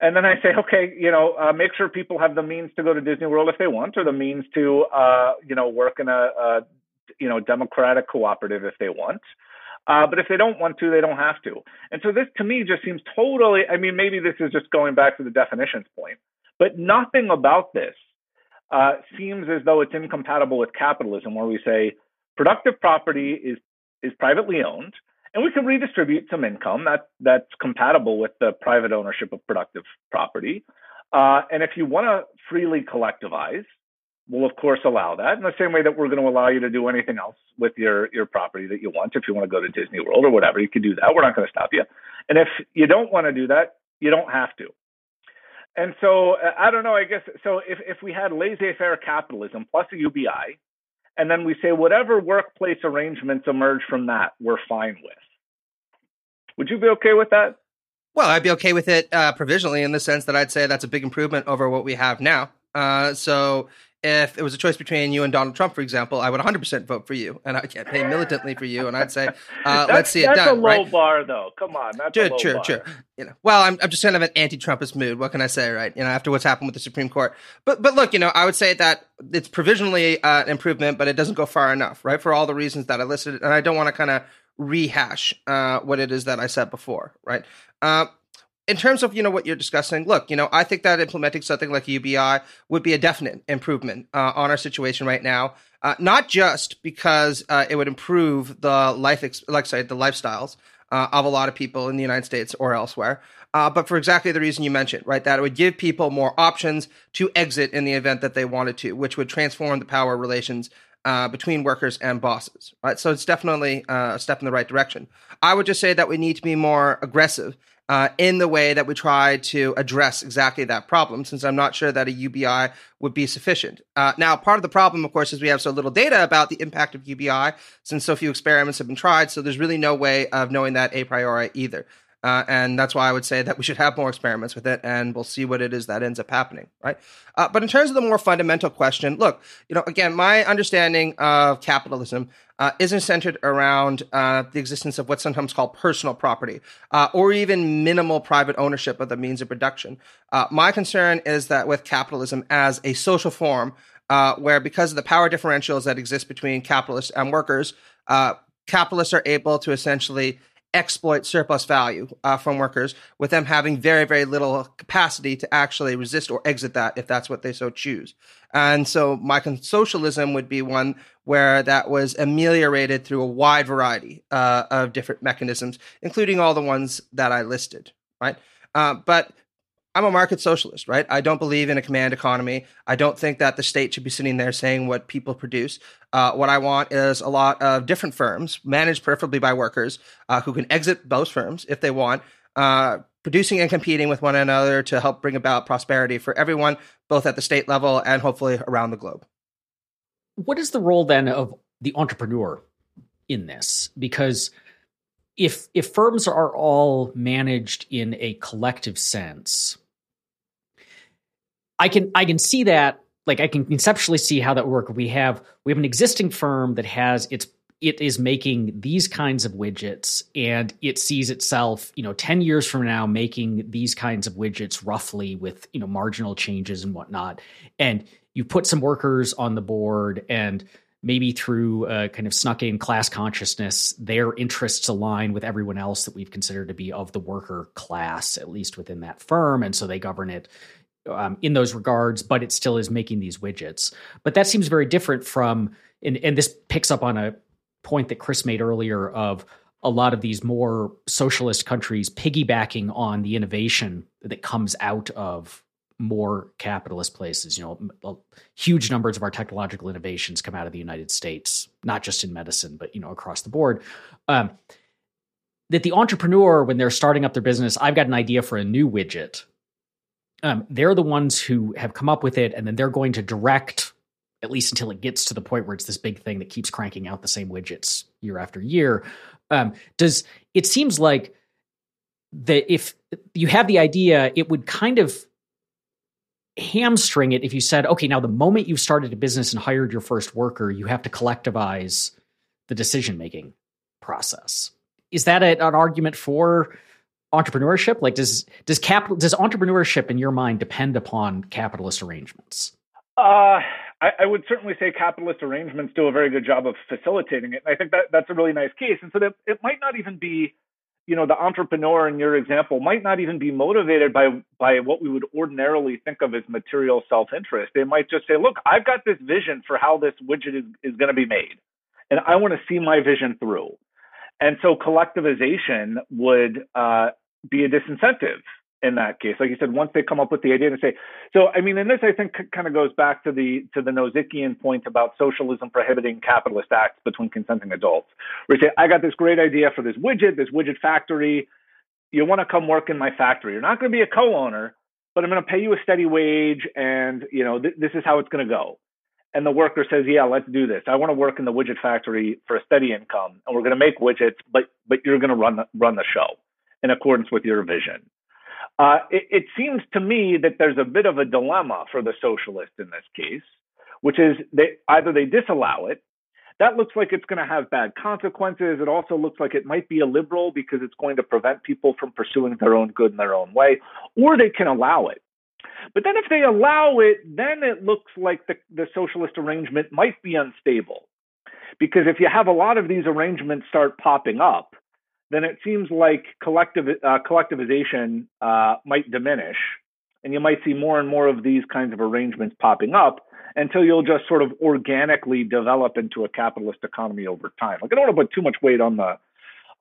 And then I say, okay, you know, uh, make sure people have the means to go to Disney World if they want, or the means to, uh, you know, work in a, a, you know, democratic cooperative if they want. Uh, but if they don't want to, they don't have to. And so this to me just seems totally, I mean, maybe this is just going back to the definitions point, but nothing about this uh, seems as though it's incompatible with capitalism, where we say productive property is is privately owned, and we can redistribute some income that that's compatible with the private ownership of productive property. Uh, and if you want to freely collectivize, we'll of course allow that in the same way that we're going to allow you to do anything else with your your property that you want. If you want to go to Disney World or whatever, you can do that. We're not going to stop you. And if you don't want to do that, you don't have to. And so uh, I don't know. I guess so. If if we had laissez-faire capitalism plus a UBI, and then we say whatever workplace arrangements emerge from that, we're fine with. Would you be okay with that? Well, I'd be okay with it uh, provisionally in the sense that I'd say that's a big improvement over what we have now. Uh, so if it was a choice between you and Donald Trump, for example, I would 100% vote for you, and I campaign militantly for you, and I'd say, uh, let's see it that's done. That's a low right? bar, though. Come on, that's sure, a low sure, bar. sure. You know, well, I'm, I'm just kind of an anti-Trumpist mood. What can I say, right? You know, after what's happened with the Supreme Court, but but look, you know, I would say that it's provisionally uh, an improvement, but it doesn't go far enough, right? For all the reasons that I listed, and I don't want to kind of rehash uh, what it is that I said before, right? In terms of you know what you're discussing, look, you know, I think that implementing something like UBI would be a definite improvement uh, on our situation right now. Uh, not just because uh, it would improve the life, ex- like say, the lifestyles uh, of a lot of people in the United States or elsewhere, uh, but for exactly the reason you mentioned, right? That it would give people more options to exit in the event that they wanted to, which would transform the power relations uh, between workers and bosses, right? So it's definitely uh, a step in the right direction. I would just say that we need to be more aggressive uh, in the way that we try to address exactly that problem, since I'm not sure that a UBI would be sufficient. Uh, now, part of the problem, of course, is we have so little data about the impact of UBI, since so few experiments have been tried, so there's really no way of knowing that a priori either. Uh, and that's why I would say that we should have more experiments with it, and we'll see what it is that ends up happening, right? Uh, but in terms of the more fundamental question, look, you know, again, my understanding of capitalism uh, isn't centered around uh, the existence of what's sometimes called personal property uh, or even minimal private ownership of the means of production. Uh, my concern is that with capitalism as a social form, where because of the power differentials that exist between capitalists and workers, capitalists are able to essentially exploit surplus value uh, from workers with them having very very little capacity to actually resist or exit that if that's what they so choose. And so my socialism would be one where that was ameliorated through a wide variety uh, of different mechanisms including all the ones that i listed right? Uh, but I'm a market socialist, right? I don't believe in a command economy. I don't think that the state should be sitting there saying what people produce. Uh, what I want is a lot of different firms, managed preferably by workers, uh, who can exit those firms if they want, uh, producing and competing with one another to help bring about prosperity for everyone, both at the state level and hopefully around the globe. What is the role then of the entrepreneur in this? Because if if firms are all managed in a collective sense, I can I can see that like I can conceptually see how that work. We have we have an existing firm that has its it is making these kinds of widgets and it sees itself, you know, 10 years from now making these kinds of widgets roughly with, you know, marginal changes and whatnot. And you put some workers on the board and maybe through a kind of snuck in class consciousness, their interests align with everyone else that we've considered to be of the worker class, at least within that firm. And so they govern it um, in those regards, but it still is making these widgets. But that seems very different from, and, and this picks up on a point that Chris made earlier of a lot of these more socialist countries piggybacking on the innovation that comes out of more capitalist places. You know, huge numbers of our technological innovations come out of the United States, not just in medicine, but you know across the board. Um, that the entrepreneur, when they're starting up their business, I've got an idea for a new widget um, they're the ones who have come up with it, and then they're going to direct at least until it gets to the point where it's this big thing that keeps cranking out the same widgets year after year. Um, does it seems like that if you have the idea, it would kind of hamstring it if you said, okay, now the moment you've started a business and hired your first worker, you have to collectivize the decision making process. Is that a, an argument for entrepreneurship? Like, does does capital does entrepreneurship in your mind depend upon capitalist arrangements? Uh, I, I, would certainly say capitalist arrangements do a very good job of facilitating it. I think that that's a really nice case. And so that it might not even be, you know, the entrepreneur in your example might not even be motivated by by what we would ordinarily think of as material self-interest. They might just say, look, I've got this vision for how this widget is, is going to be made. And I want to see my vision through. And so collectivization would uh, be a disincentive in that case. Like you said, once they come up with the idea and say, so I mean, and this I think kind of goes back to the to the Nozickian point about socialism prohibiting capitalist acts between consenting adults. Where you say, I got this great idea for this widget, this widget factory. You want to come work in my factory? You're not going to be a co-owner, but I'm going to pay you a steady wage, and you know th- this is how it's going to go. And the worker says, yeah, let's do this. I want to work in the widget factory for a steady income, and we're going to make widgets, but but you're going to run the, run the show in accordance with your vision. Uh, it, it seems to me that there's a bit of a dilemma for the socialists in this case, which is they either they disallow it. That looks like it's going to have bad consequences. It also looks like it might be illiberal because it's going to prevent people from pursuing their own good in their own way, or they can allow it. But then if they allow it, then it looks like the, the socialist arrangement might be unstable. Because if you have a lot of these arrangements start popping up, then it seems like collective uh, collectivization uh, might diminish, and you might see more and more of these kinds of arrangements popping up until you'll just sort of organically develop into a capitalist economy over time. Like I don't want to put too much weight on the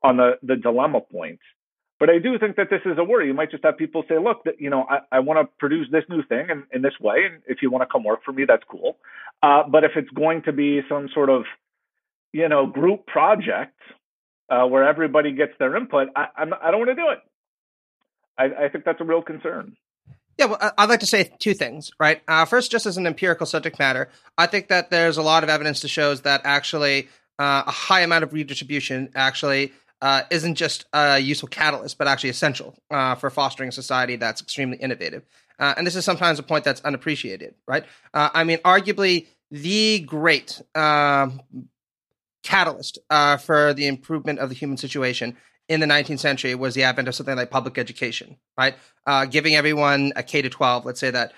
on the the dilemma point, but I do think that this is a worry. You might just have people say, look, that you know, I, I want to produce this new thing in, in this way, and if you want to come work for me, that's cool. Uh, but if it's going to be some sort of you know group project uh, where everybody gets their input, I, I'm, I do not want to do it. I, I, think that's a real concern. Yeah, well, I'd like to say two things, right? Uh, first, just as an empirical subject matter, I think that there's a lot of evidence to shows that actually uh, a high amount of redistribution actually uh, isn't just a useful catalyst, but actually essential uh, for fostering a society that's extremely innovative. Uh, and this is sometimes a point that's unappreciated, right? Uh, I mean, arguably the great um, catalyst uh, for the improvement of the human situation in the 19th century was the advent of something like public education, right? Uh, giving everyone a K to 12, let's say that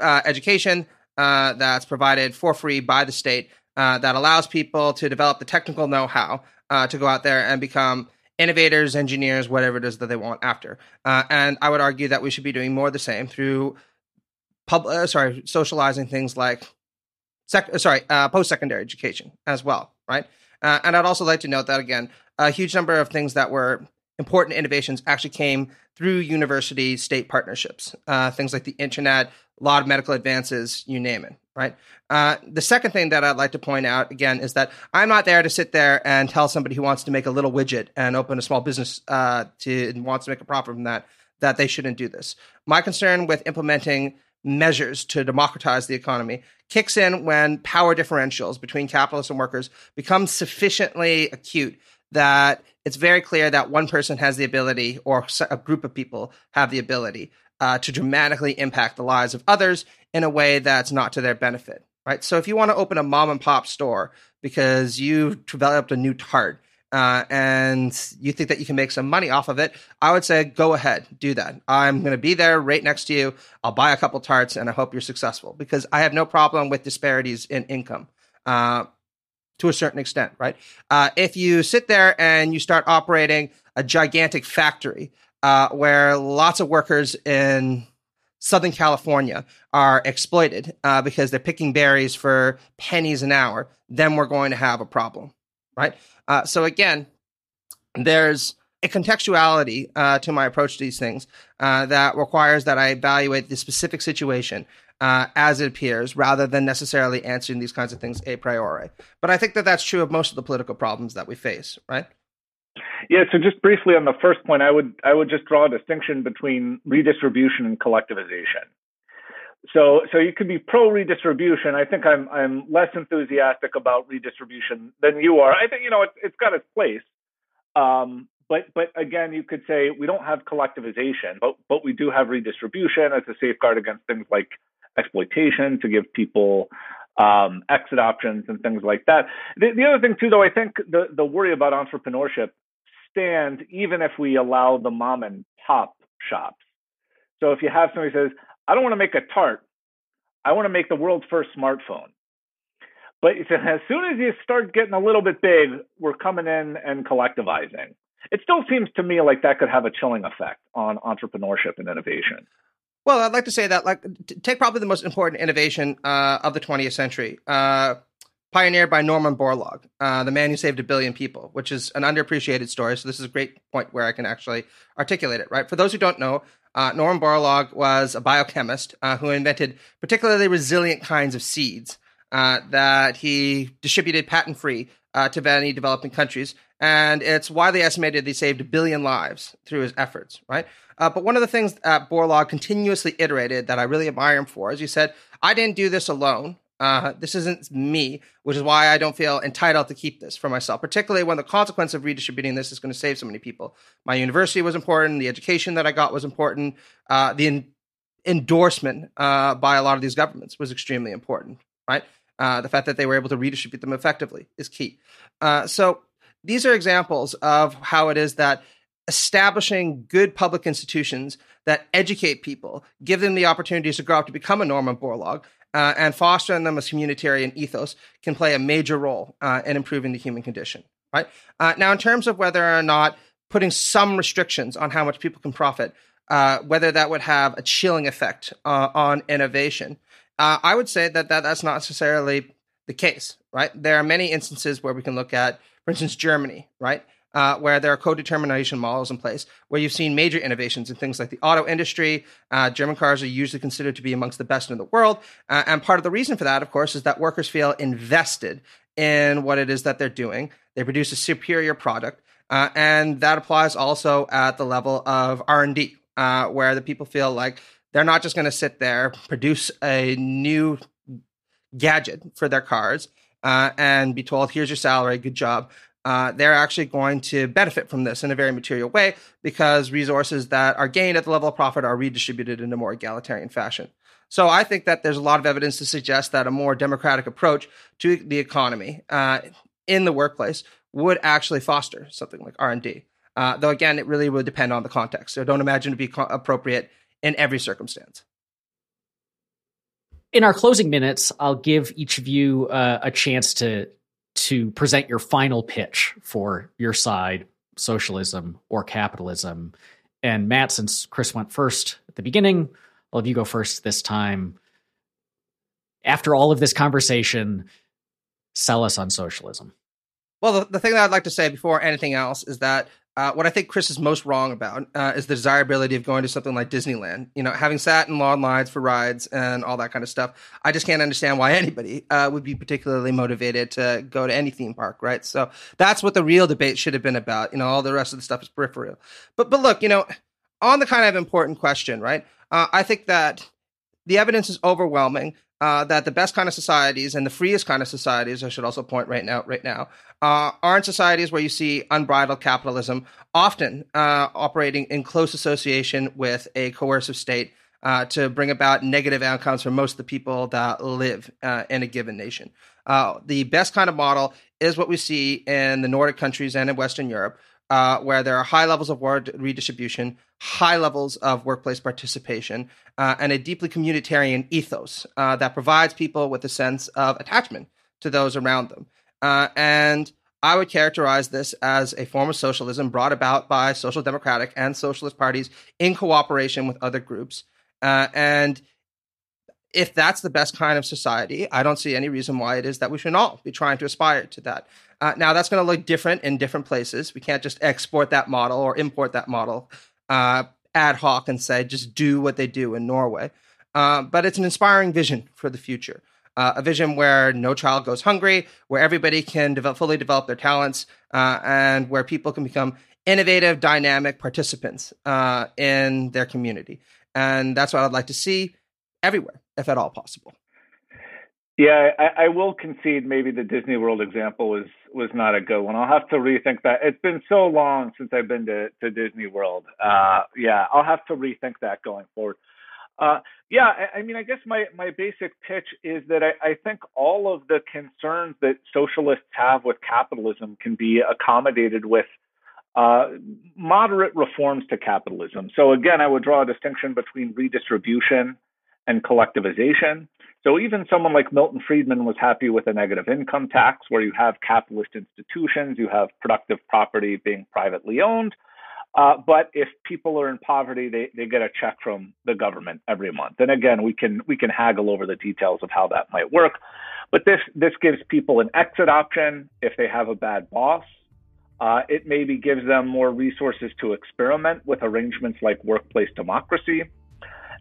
uh, education uh, that's provided for free by the state uh, that allows people to develop the technical know how uh, to go out there and become innovators, engineers, whatever it is that they want after. and I would argue that we should be doing more of the same through pub- sorry, socializing things like sec- sorry, post secondary education as well, right? Uh, and I'd also like to note that again, a huge number of things that were important innovations actually came through university state partnerships. Uh, things like the internet, a lot of medical advances, you name it. Right. Uh, the second thing that I'd like to point out again is that I'm not there to sit there and tell somebody who wants to make a little widget and open a small business uh, to and wants to make a profit from that that they shouldn't do this. My concern with implementing measures to democratize the economy kicks in when power differentials between capitalists and workers become sufficiently acute that it's very clear that one person has the ability or a group of people have the ability uh, to dramatically impact the lives of others in a way that's not to their benefit right? So if you want to open a mom and pop store because you've developed a new tart uh, and you think that you can make some money off of it, I would say go ahead, do that. I'm going to be there right next to you. I'll buy a couple tarts, and I hope you're successful because I have no problem with disparities in income. Uh, to a certain extent, right? Uh, if you sit there and you start operating a gigantic factory uh, where lots of workers in Southern California are exploited uh, because they're picking berries for pennies an hour, then we're going to have a problem, right? Uh, so again, there's a contextuality uh, to my approach to these things uh, that requires that I evaluate the specific situation uh, as it appears, rather than necessarily answering these kinds of things a priori. But I think that that's true of most of the political problems that we face, right? Yeah. So just briefly on the first point, I would I would just draw a distinction between redistribution and collectivization so so you could be pro redistribution. I think I'm I'm less enthusiastic about redistribution than you are. I think you know it's it's got its place. Um, but but again, you could say we don't have collectivization, but but we do have redistribution as a safeguard against things like exploitation to give people um, exit options and things like that. The, the other thing too, though, I think the the worry about entrepreneurship stands even if we allow the mom and pop shops. So if you have somebody who says, I don't want to make a tart. I want to make the world's first smartphone. But as soon as you start getting a little bit big, we're coming in and collectivizing. It still seems to me like that could have a chilling effect on entrepreneurship and innovation. Well, I'd like to say that, like, take probably the most important innovation uh, of the 20th century, uh, pioneered by Norman Borlaug, uh, the man who saved a billion people, which is an underappreciated story. So this is a great point where I can actually articulate it. Right? For those who don't know, uh, Norman Borlaug was a biochemist uh, who invented particularly resilient kinds of seeds uh, that he distributed patent free uh, to many developing countries. And it's widely estimated he saved a billion lives through his efforts, right? Uh, but one of the things that Borlaug continuously iterated that I really admire him for, as you said, I didn't do this alone. Uh, this isn't me, which is why I don't feel entitled to keep this for myself, particularly when the consequence of redistributing this is going to save so many people. My university was important. The education that I got was important. Uh, the endorsement uh, by a lot of these governments was extremely important, right? Uh, the fact that they were able to redistribute them effectively is key. Uh, so these are examples of how it is that establishing good public institutions that educate people, give them the opportunities to grow up to become a Norman Borlaug, uh, and fostering them as communitarian ethos can play a major role uh, in improving the human condition. Right uh, now, in terms of whether or not putting some restrictions on how much people can profit, uh, whether that would have a chilling effect uh, on innovation, uh, I would say that, that that's not necessarily the case. Right, there are many instances where we can look at, for instance, Germany. Right, uh, where there are co-determination models in place, where you've seen major innovations in things like the auto industry. Uh, German cars are usually considered to be amongst the best in the world, uh, and part of the reason for that, of course, is that workers feel invested in what it is that they're doing. They produce a superior product, uh, and that applies also at the level of R and D, uh, where the people feel like they're not just going to sit there produce a new gadget for their cars. Uh, and be told, here's your salary, good job uh, they're actually going to benefit from this in a very material way because resources that are gained at the level of profit are redistributed in a more egalitarian fashion. So I think that there's a lot of evidence to suggest that a more democratic approach to the economy uh, in the workplace would actually foster something like R and D. Uh, though again, it really would depend on the context. So don't imagine it be co- appropriate in every circumstance. In our closing minutes, I'll give each of you uh, a chance to to present your final pitch for your side, socialism or capitalism. And Matt, since Chris went first at the beginning, I'll have you go first this time. After all of this conversation, sell us on socialism. Well, the, the thing that I'd like to say before anything else is that uh, what I think Chris is most wrong about uh, is the desirability of going to something like Disneyland. You know, having sat in long lines for rides and all that kind of stuff, I just can't understand why anybody uh, would be particularly motivated to go to any theme park, right? So that's what the real debate should have been about. You know, all the rest of the stuff is peripheral. But but look, you know, on the kind of important question, right? Uh, I think that the evidence is overwhelming uh, that the best kind of societies and the freest kind of societies, I should also point right now, right now, uh, aren't societies where you see unbridled capitalism, often uh, operating in close association with a coercive state uh, to bring about negative outcomes for most of the people that live uh, in a given nation. Uh, the best kind of model is what we see in the Nordic countries and in Western Europe, uh, where there are high levels of word redistribution, high levels of workplace participation, uh, and a deeply communitarian ethos uh, that provides people with a sense of attachment to those around them. Uh, and I would characterize this as a form of socialism brought about by social democratic and socialist parties in cooperation with other groups. Uh, and if that's the best kind of society, I don't see any reason why it is that we should all be trying to aspire to that. Uh, now, that's going to look different in different places. We can't just export that model or import that model uh, ad hoc and say, just do what they do in Norway. Uh, but it's an inspiring vision for the future. Uh, a vision where no child goes hungry, where everybody can develop, fully develop their talents, uh, and where people can become innovative, dynamic participants uh, in their community. And that's what I'd like to see everywhere, if at all possible. Yeah, I, I, will concede maybe the Disney World example was was not a good one. I'll have to rethink that. It's been so long since I've been to, to Disney World. Uh, yeah, I'll have to rethink that going forward. Uh, yeah, I, I, mean, I guess my, my basic pitch is that I, I think all of the concerns that socialists have with capitalism can be accommodated with uh, moderate reforms to capitalism. So again, I would draw a distinction between redistribution and collectivization. So even someone like Milton Friedman was happy with a negative income tax where you have capitalist institutions, you have productive property being privately owned. Uh, but if people are in poverty, they, they get a check from the government every month. And again, we can we can haggle over the details of how that might work. But this this gives people an exit option if they have a bad boss. Uh, it maybe gives them more resources to experiment with arrangements like workplace democracy.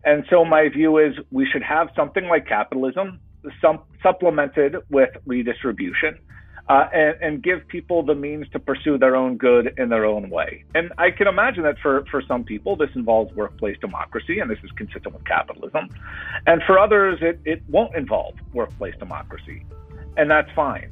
And so my view is we should have something like capitalism some, supplemented with redistribution. uh, and, and, give people the means to pursue their own good in their own way. And I can imagine that for, for some people, this involves workplace democracy, and this is consistent with capitalism. And for others, it, it won't involve workplace democracy, and that's fine.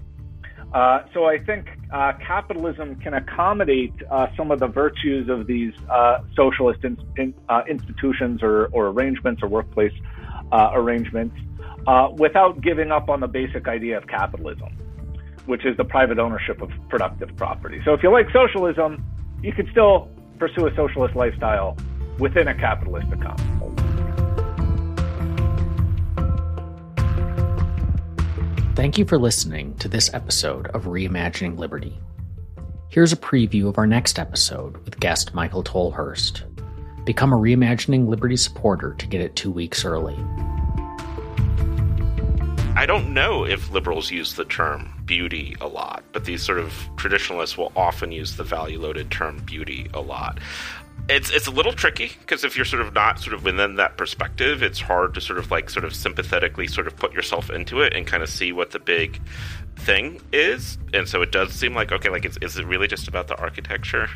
Uh, so I think uh, capitalism can accommodate uh, some of the virtues of these uh, socialist in, in, uh, institutions or, or, arrangements or workplace arrangements without giving up on the basic idea of capitalism which is the private ownership of productive property. So if you like socialism, you can still pursue a socialist lifestyle within a capitalist economy. Thank you for listening to this episode of Reimagining Liberty. Here's a preview of our next episode with guest Michael Tolhurst. Become a Reimagining Liberty supporter to get it two weeks early. I don't know if liberals use the term beauty a lot, but these sort of traditionalists will often use the value loaded term beauty a lot. It's it's a little tricky because if you're sort of not sort of within that perspective, it's hard to sort of like sort of sympathetically sort of put yourself into it and kind of see what the big thing is. And so it does seem like okay, like is it really just about the architecture?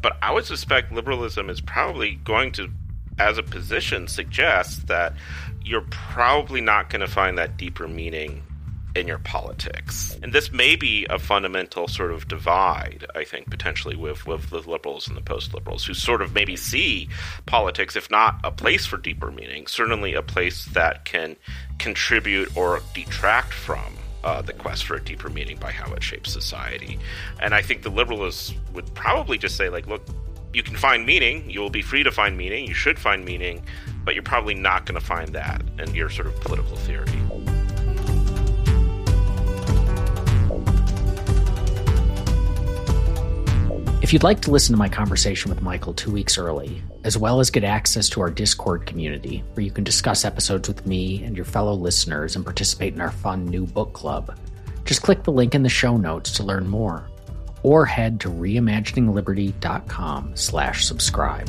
But I would suspect liberalism is probably going to as a position suggests that you're probably not going to find that deeper meaning in your politics. And this may be a fundamental sort of divide, I think, potentially with, with the liberals and the post liberals, who sort of maybe see politics, if not a place for deeper meaning, certainly a place that can contribute or detract from. Uh, the quest for a deeper meaning by how it shapes society. And I think the liberals would probably just say, like, look, you can find meaning, you will be free to find meaning, you should find meaning, but you're probably not going to find that in your sort of political theory. If you'd like to listen to my conversation with Michael two weeks early, as well as get access to our Discord community, where you can discuss episodes with me and your fellow listeners and participate in our fun new book club, just click the link in the show notes to learn more, or head to reimaginingliberty.com slash subscribe.